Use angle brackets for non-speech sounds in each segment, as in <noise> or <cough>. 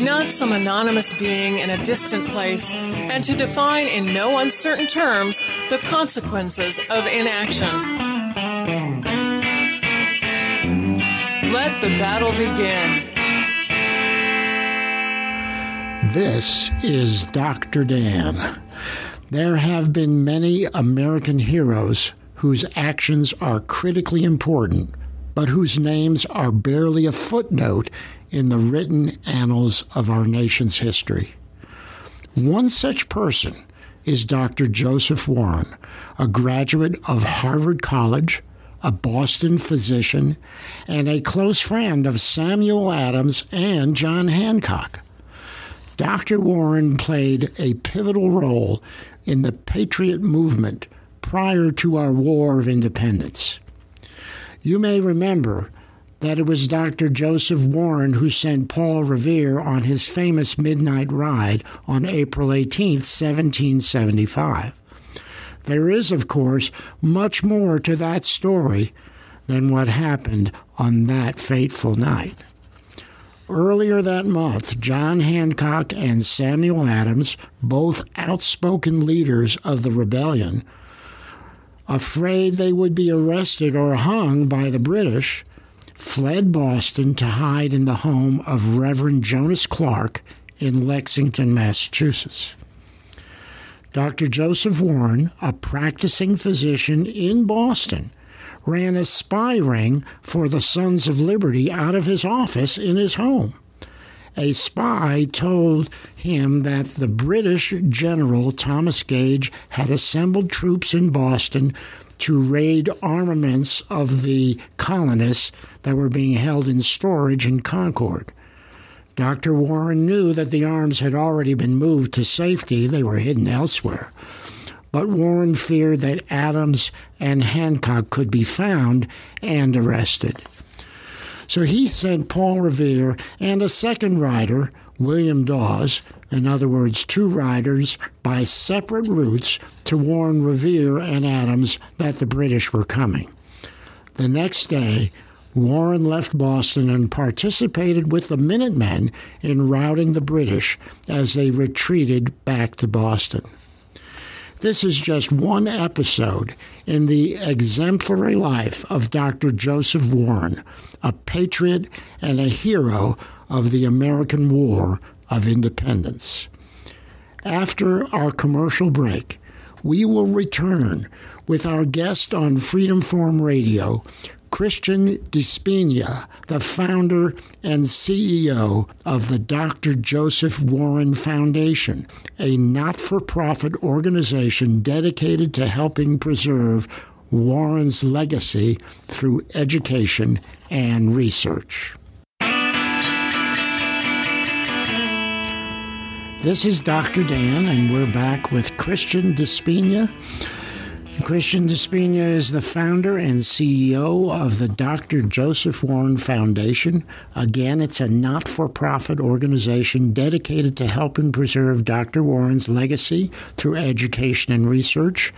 not some anonymous being in a distant place, and to define in no uncertain terms the consequences of inaction. Let the battle begin. This is Dr. Dan. There have been many American heroes whose actions are critically important, but whose names are barely a footnote in the written annals of our nation's history. One such person is Dr. Joseph Warren, a graduate of Harvard College, a Boston physician, and a close friend of Samuel Adams and John Hancock. Dr. Warren played a pivotal role in the Patriot movement prior to our War of Independence. You may remember that it was Dr. Joseph Warren who sent Paul Revere on his famous midnight ride on April 18, 1775. There is, of course, much more to that story than what happened on that fateful night. Earlier that month, John Hancock and Samuel Adams, both outspoken leaders of the rebellion, afraid they would be arrested or hung by the British, fled Boston to hide in the home of Reverend Jonas Clark in Lexington, Massachusetts. Dr. Joseph Warren, a practicing physician in Boston, ran a spy ring for the Sons of Liberty out of his office in his home. A spy told him that the British General Thomas Gage had assembled troops in Boston to raid armaments of the colonists that were being held in storage in Concord. Dr. Warren knew that the arms had already been moved to safety, they were hidden elsewhere. But Warren feared that Adams and Hancock could be found and arrested. So he sent Paul Revere and a second rider, William Dawes, in other words, two riders by separate routes to warn Revere and Adams that the British were coming. The next day, Warren left Boston and participated with the Minutemen in routing the British as they retreated back to Boston. This is just one episode in the exemplary life of Dr. Joseph Warren, a patriot and a hero of the American War of Independence. After our commercial break, we will return with our guest on Freedom Forum Radio, Christian Di Spigna, the founder and CEO of the Dr. Joseph Warren Foundation, a not for profit organization dedicated to helping preserve Warren's legacy through education and research. This is Dr. Dan, and we're back with Christian Di Spigna. Christian Di Spigna is the founder and CEO of the Dr. Joseph Warren Foundation. Again, it's a not for profit organization dedicated to helping preserve Dr. Warren's legacy through education and research.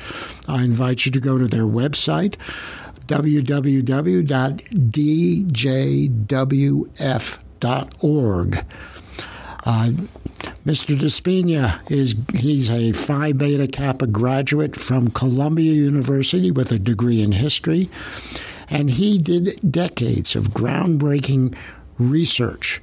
I invite you to go to their website www.djwf.org. Uh, Mr. Di Spigna is he's a Phi Beta Kappa graduate from Columbia University with a degree in history, and he did decades of groundbreaking research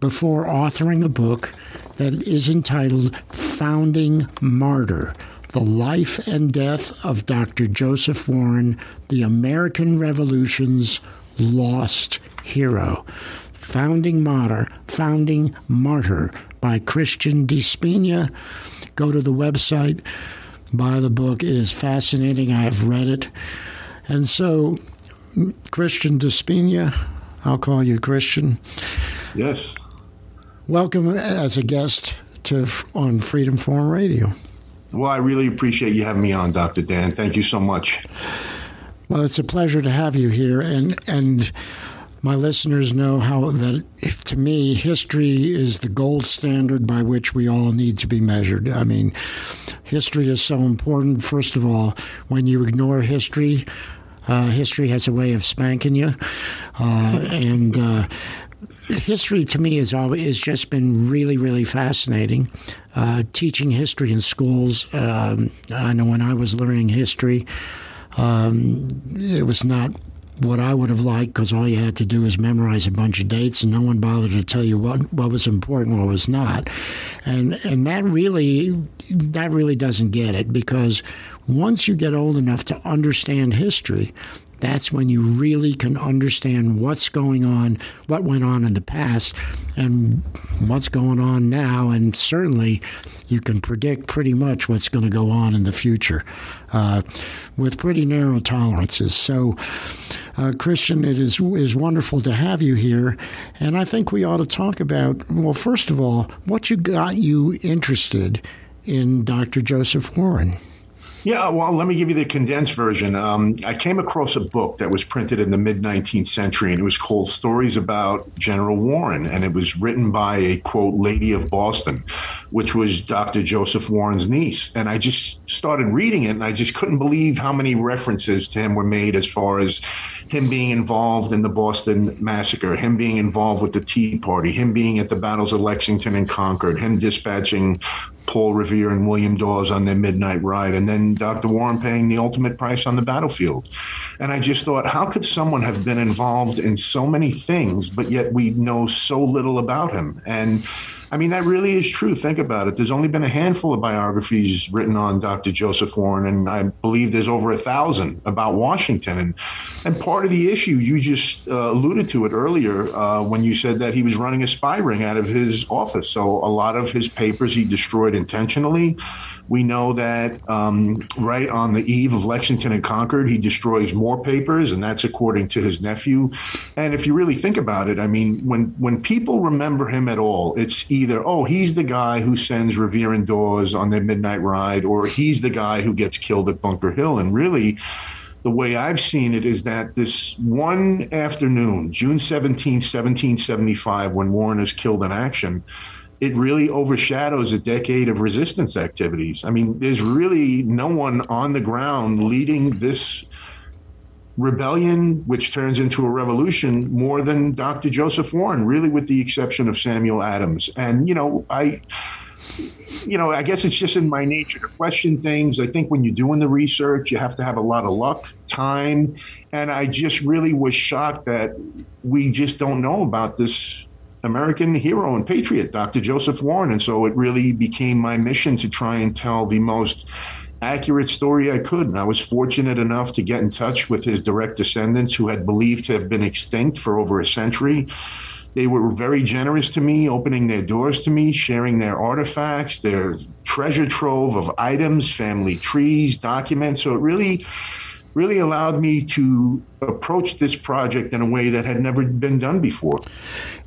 before authoring a book that is entitled Founding Martyr. The Life and Death of Dr. Joseph Warren, the American Revolution's Lost Hero. Founding Martyr, Founding Martyr by Christian Di Spigna. Go to the website, buy the book. It is fascinating. I have read it. And so, Christian Di Spigna, I'll call you Christian. Yes. Welcome uh, as a guest to on Freedom Forum Radio. Well, I really appreciate you having me on, Dr. Dan. Thank you so much. Well, it's a pleasure to have you here, and and my listeners know how that if, to me history is the gold standard by which we all need to be measured. I mean, history is so important. First of all, when you ignore history, uh, history has a way of spanking you, uh, and. Uh, history to me has always has just been really really fascinating. Uh, teaching history in schools, um, I know when I was learning history, um, it was not what I would have liked because all you had to do was memorize a bunch of dates and no one bothered to tell you what, what was important, what was not. And and that really that really doesn't get it because once you get old enough to understand history, that's when you really can understand what's going on, what went on in the past, and what's going on now. And certainly, you can predict pretty much what's going to go on in the future uh, with pretty narrow tolerances. So, uh, Christian, it is, is wonderful to have you here. And I think we ought to talk about, well, first of all, what you got you interested in Dr. Joseph Warren. Yeah, well, let me give you the condensed version. Um, I came across a book that was printed in the mid 19th century, and it was called Stories About General Warren. And it was written by a quote, lady of Boston, which was Dr. Joseph Warren's niece. And I just started reading it, and I just couldn't believe how many references to him were made as far as him being involved in the Boston massacre, him being involved with the Tea Party, him being at the battles of Lexington and Concord, him dispatching Paul Revere and William Dawes on their midnight ride, and then Dr. Warren paying the ultimate price on the battlefield. And I just thought, how could someone have been involved in so many things, but yet we know so little about him? And I mean, that really is true. Think about it. There's only been a handful of biographies written on Dr. Joseph Warren, and I believe there's over a thousand about Washington. And and part of the issue you just uh, alluded to it earlier uh, when you said that he was running a spy ring out of his office. So a lot of his papers he destroyed intentionally. We know that um, right on the eve of Lexington and Concord, he destroys more papers, and that's according to his nephew. And if you really think about it, I mean, when when people remember him at all, it's either oh he's the guy who sends Revere and Dawes on their midnight ride, or he's the guy who gets killed at Bunker Hill. And really, the way I've seen it is that this one afternoon, June 17, 1775, when Warren is killed in action, it really overshadows a decade of resistance activities. I mean, there's really no one on the ground leading this rebellion, which turns into a revolution, more than Dr. Joseph Warren, really, with the exception of Samuel Adams. And, you know, I. You know, I guess it's just in my nature to question things. I think when you're doing the research, you have to have a lot of luck, time. And I just really was shocked that we just don't know about this American hero and patriot, Dr. Joseph Warren. And so it really became my mission to try and tell the most accurate story I could. And I was fortunate enough to get in touch with his direct descendants who had believed to have been extinct for over a century. They were very generous to me, opening their doors to me, sharing their artifacts, their treasure trove of items, family trees, documents. So it really really allowed me to approach this project in a way that had never been done before.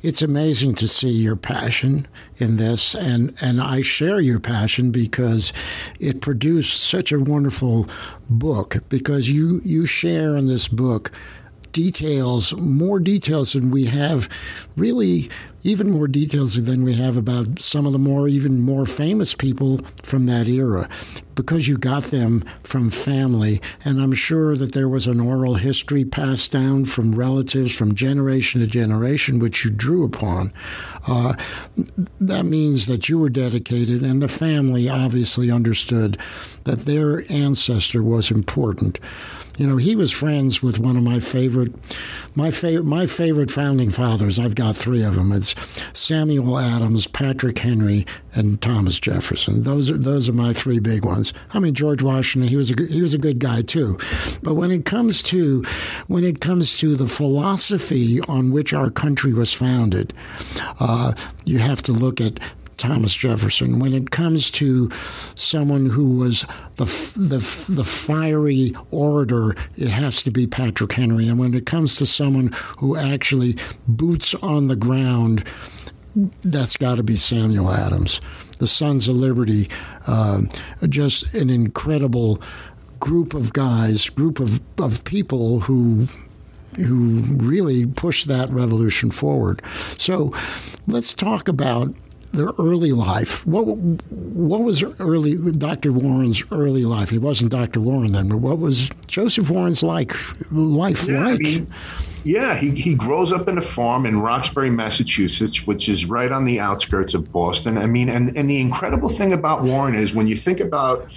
It's amazing to see your passion in this, and, and I share your passion because it produced such a wonderful book. Because you, you share in this book details, more details than we have, really, even more details than we have about some of the more, even more famous people from that era, because you got them from family. And I'm sure that there was an oral history passed down from relatives from generation to generation, which you drew upon. Uh, that means that you were dedicated, and the family obviously understood that their ancestor was important. You know, he was friends with one of my favorite, my favorite, my favorite founding fathers. I've got three of them. It's Samuel Adams, Patrick Henry, and Thomas Jefferson. Those are those are my three big ones. I mean, George Washington, he was a he was a good guy too, but when it comes to when it comes to the philosophy on which our country was founded, uh, you have to look at Thomas Jefferson. When it comes to someone who was the, the, the fiery orator, it has to be Patrick Henry. And when it comes to someone who actually boots on the ground, that's got to be Samuel Adams. The Sons of Liberty, uh, just an incredible group of guys, group of, of people who who really pushed that revolution forward. So let's talk about their early life. What what was early Dr. Warren's early life? He wasn't Dr. Warren then, but what was Joseph Warren's like life yeah, like? I mean, yeah, he, he grows up in a farm in Roxbury, Massachusetts, which is right on the outskirts of Boston. I mean, and, and the incredible thing about Warren is when you think about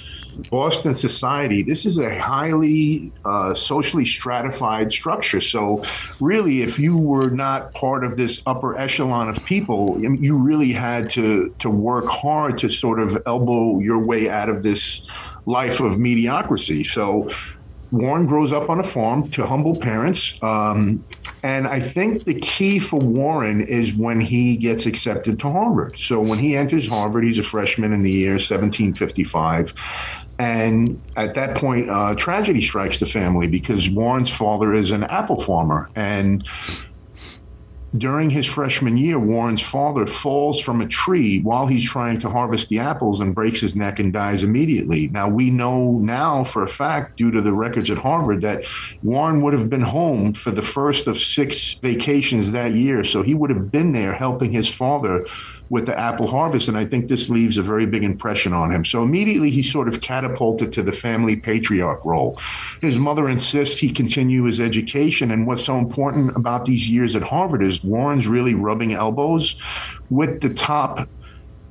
Boston society, this is a highly uh, socially stratified structure. So, really, if you were not part of this upper echelon of people, you really had to to work hard to sort of elbow your way out of this life of mediocrity. So, Warren grows up on a farm to humble parents. Um, and I think the key for Warren is when he gets accepted to Harvard. So when he enters Harvard, he's a freshman in the year 1755. And at that point, uh, tragedy strikes the family because Warren's father is an apple farmer. And during his freshman year, Warren's father falls from a tree while he's trying to harvest the apples and breaks his neck and dies immediately. Now, we know now for a fact, due to the records at Harvard, that Warren would have been home for the first of six vacations that year. So he would have been there helping his father with the apple harvest. And I think this leaves a very big impression on him. So immediately he's sort of catapulted to the family patriarch role. His mother insists he continue his education. And what's so important about these years at Harvard is Warren's really rubbing elbows with the top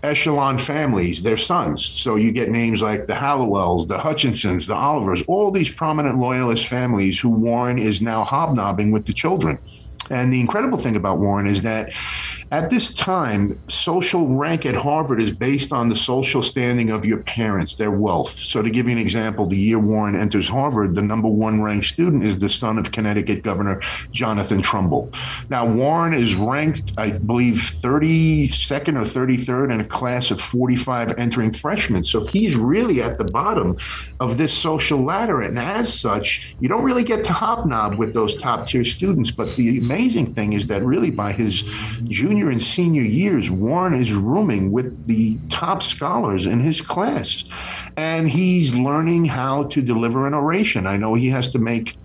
echelon families, their sons. So you get names like the Hallowells, the Hutchinsons, the Olivers, all these prominent loyalist families who Warren is now hobnobbing with the children. And the incredible thing about Warren is that at this time, social rank at Harvard is based on the social standing of your parents, their wealth. So, to give you an example, the year Warren enters Harvard, the number one ranked student is the son of Connecticut Governor Jonathan Trumbull. Now, Warren is ranked, I believe, 32nd or 33rd in a class of 45 entering freshmen. So, he's really at the bottom of this social ladder. And as such, you don't really get to hobnob with those top tier students. But the amazing thing is that really by his junior junior and senior years, Warren is rooming with the top scholars in his class. And he's learning how to deliver an oration. I know he has to make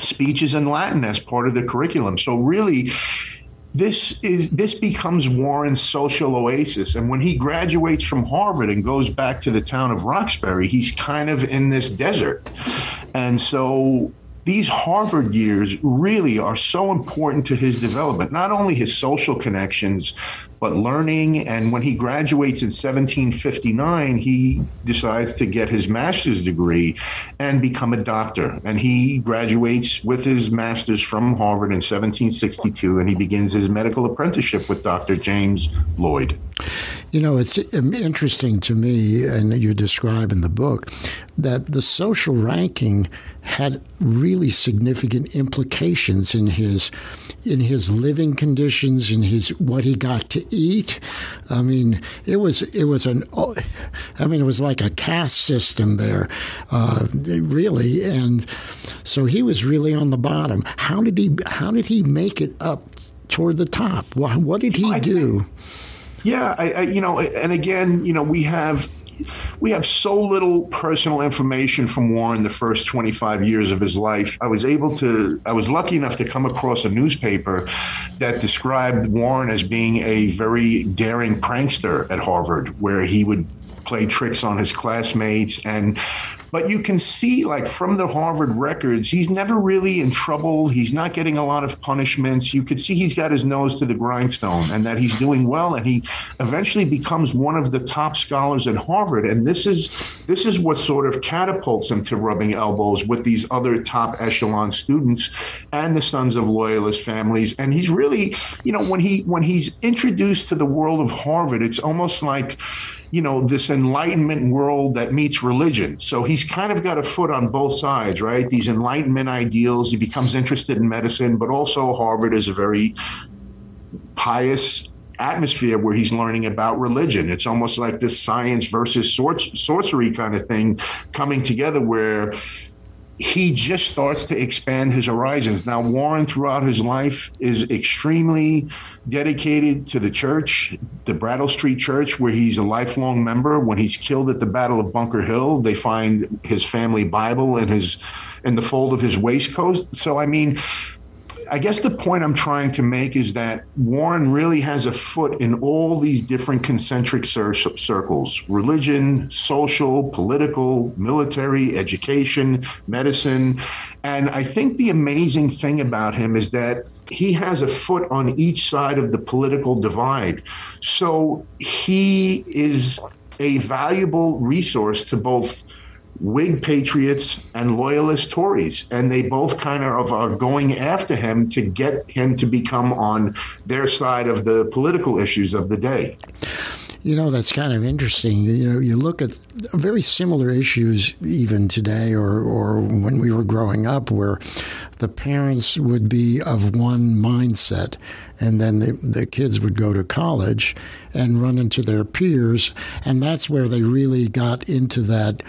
speeches in Latin as part of the curriculum. So, really, this is this becomes Warren's social oasis. And when he graduates from Harvard and goes back to the town of Roxbury, he's kind of in this desert. And so these Harvard years really are so important to his development, not only his social connections, but learning. And when he graduates in 1759, he decides to get his master's degree and become a doctor. And he graduates with his master's from Harvard in 1762, and he begins his medical apprenticeship with Dr. James Lloyd. You know, it's um, interesting to me, and you describe in the book, that the social ranking had really significant implications in his in his living conditions, in his what he got to eat. I mean, it was it was an I mean, it was like a caste system there, uh, really, and so he was really on the bottom. How did he How did he make it up toward the top? What, what did he do? Yeah, I, I, you know, and again, you know, we have we have so little personal information from Warren the first 25 years of his life. I was able to, I was lucky enough to come across a newspaper that described Warren as being a very daring prankster at Harvard, where he would play tricks on his classmates. And But you can see, like from the Harvard records, he's never really in trouble. He's not getting a lot of punishments. You could see he's got his nose to the grindstone and that he's doing well. And he eventually becomes one of the top scholars at Harvard. And this is this is what sort of catapults him to rubbing elbows with these other top echelon students and the sons of loyalist families. And he's really, you know, when he when he's introduced to the world of Harvard, it's almost like you know, this enlightenment world that meets religion. So he's kind of got a foot on both sides, right? These enlightenment ideals. He becomes interested in medicine, but also Harvard is a very pious atmosphere where he's learning about religion. It's almost like this science versus sorcery kind of thing coming together where he just starts to expand his horizons. Now, Warren, throughout his life, is extremely dedicated to the church, the Brattle Street Church, where he's a lifelong member. When he's killed at the Battle of Bunker Hill, they find his family Bible in his in the fold of his waistcoat. So, I mean, I guess the point I'm trying to make is that Warren really has a foot in all these different concentric cir- circles religion, social, political, military, education, medicine. And I think the amazing thing about him is that he has a foot on each side of the political divide. So he is a valuable resource to both Whig patriots and loyalist Tories, and they both kind of are going after him to get him to become on their side of the political issues of the day. You know, that's kind of interesting. You know, you look at very similar issues even today or, or when we were growing up, where the parents would be of one mindset, and then the, the kids would go to college and run into their peers, and that's where they really got into that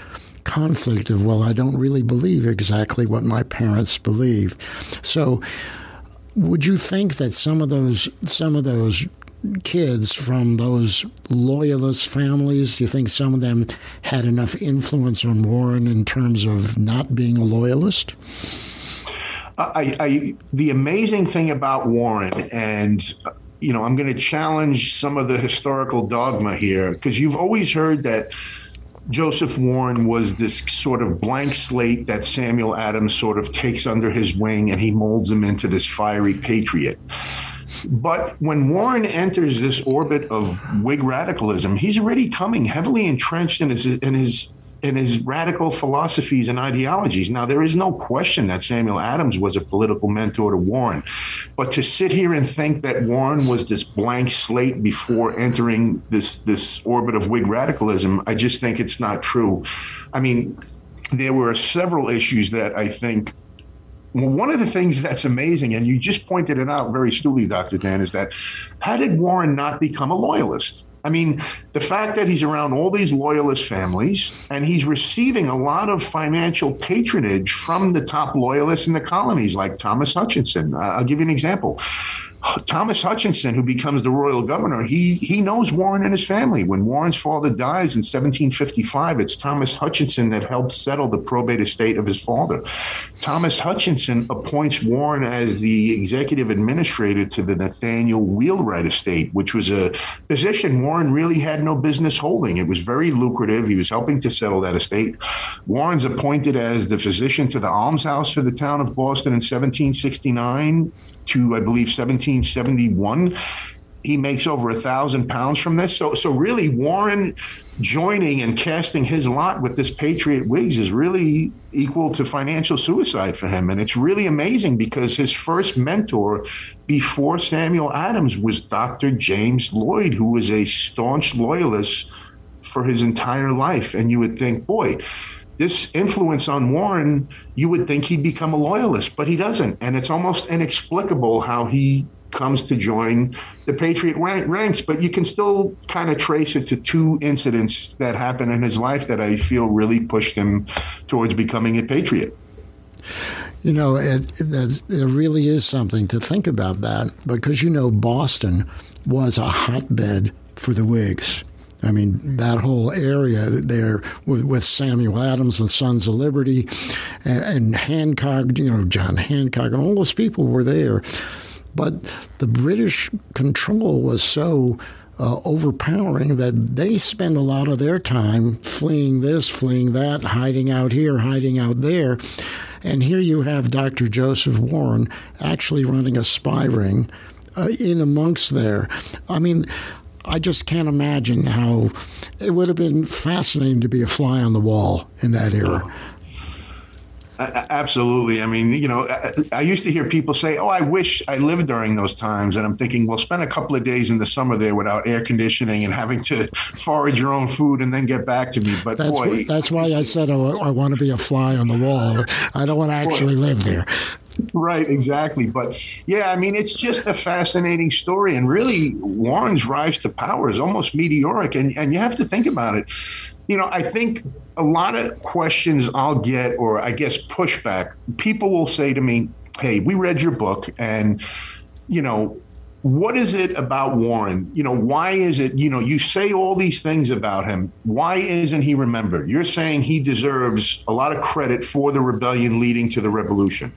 conflict of, well, I don't really believe exactly what my parents believe. So, would you think that some of those some of those kids from those loyalist families, do you think some of them had enough influence on Warren in terms of not being a loyalist? I, I, the amazing thing about Warren, and you know, I'm going to challenge some of the historical dogma here because you've always heard that Joseph Warren was this sort of blank slate that Samuel Adams sort of takes under his wing and he molds him into this fiery patriot. But when Warren enters this orbit of Whig radicalism, he's already coming heavily entrenched in his in his in his radical philosophies and ideologies. Now, there is no question that Samuel Adams was a political mentor to Warren, but to sit here and think that Warren was this blank slate before entering this this orbit of Whig radicalism, I just think it's not true. I mean, there were several issues that I think one of the things that's amazing, and you just pointed it out very astutely, Dr. Dan, is that how did Warren not become a loyalist? I mean, the fact that he's around all these loyalist families and he's receiving a lot of financial patronage from the top loyalists in the colonies, like Thomas Hutchinson. Uh, I'll give you an example. Thomas Hutchinson, who becomes the royal governor, he he knows Warren and his family. When Warren's father dies in 1755, it's Thomas Hutchinson that helped settle the probate estate of his father. Thomas Hutchinson appoints Warren as the executive administrator to the Nathaniel Wheelwright estate, which was a position Warren really had no business holding. It was very lucrative. He was helping to settle that estate. Warren's appointed as the physician to the almshouse for the town of Boston in 1769 to, I believe, 1771. He makes over a thousand pounds from this. So, so really, Warren joining and casting his lot with this Patriot Whigs is really equal to financial suicide for him. And it's really amazing because his first mentor before Samuel Adams was Dr. James Lloyd, who was a staunch loyalist for his entire life. And you would think, boy, this influence on Warren, you would think he'd become a loyalist, but he doesn't. And it's almost inexplicable how he comes to join the Patriot ranks, but you can still kind of trace it to two incidents that happened in his life that I feel really pushed him towards becoming a Patriot. You know, it really is something to think about that because, you know, Boston was a hotbed for the Whigs. I mean, that whole area there with, Samuel Adams and Sons of Liberty and, Hancock, you know, John Hancock, and all those people were there. But the British control was so uh, overpowering that they spend a lot of their time fleeing this, fleeing that, hiding out here, hiding out there. And here you have Dr. Joseph Warren actually running a spy ring uh, in amongst there. I mean, I just can't imagine how it would have been fascinating to be a fly on the wall in that era. Absolutely. I mean, you know, I, used to hear people say, "Oh, I wish I lived during those times," and I'm thinking, well, spend a couple of days in the summer there without air conditioning and having to <laughs> forage your own food and then get back to me. But that's boy, wh- that's why I said oh, I want to be a fly on the wall. I don't want to actually boy. live there. Right, exactly. But yeah, I mean, it's just a fascinating story, and really, Warren's rise to power is almost meteoric, and and you have to think about it you know, I think a lot of questions I'll get, or I guess pushback, people will say to me, Hey, we read your book, and, you know, what is it about Warren? You know, why is it, you know, you say all these things about him. Why isn't he remembered? You're saying he deserves a lot of credit for the rebellion leading to the revolution.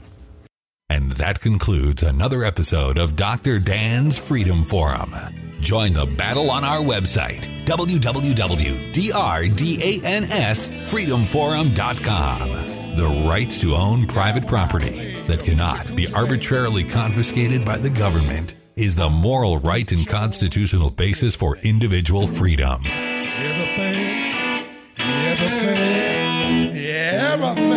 And that concludes another episode of Dr. Dan's Freedom Forum. Join the battle on our website, www.drdansfreedomforum.com. The right to own private property that cannot be arbitrarily confiscated by the government is the moral right and constitutional basis for individual freedom. Everything, everything, everything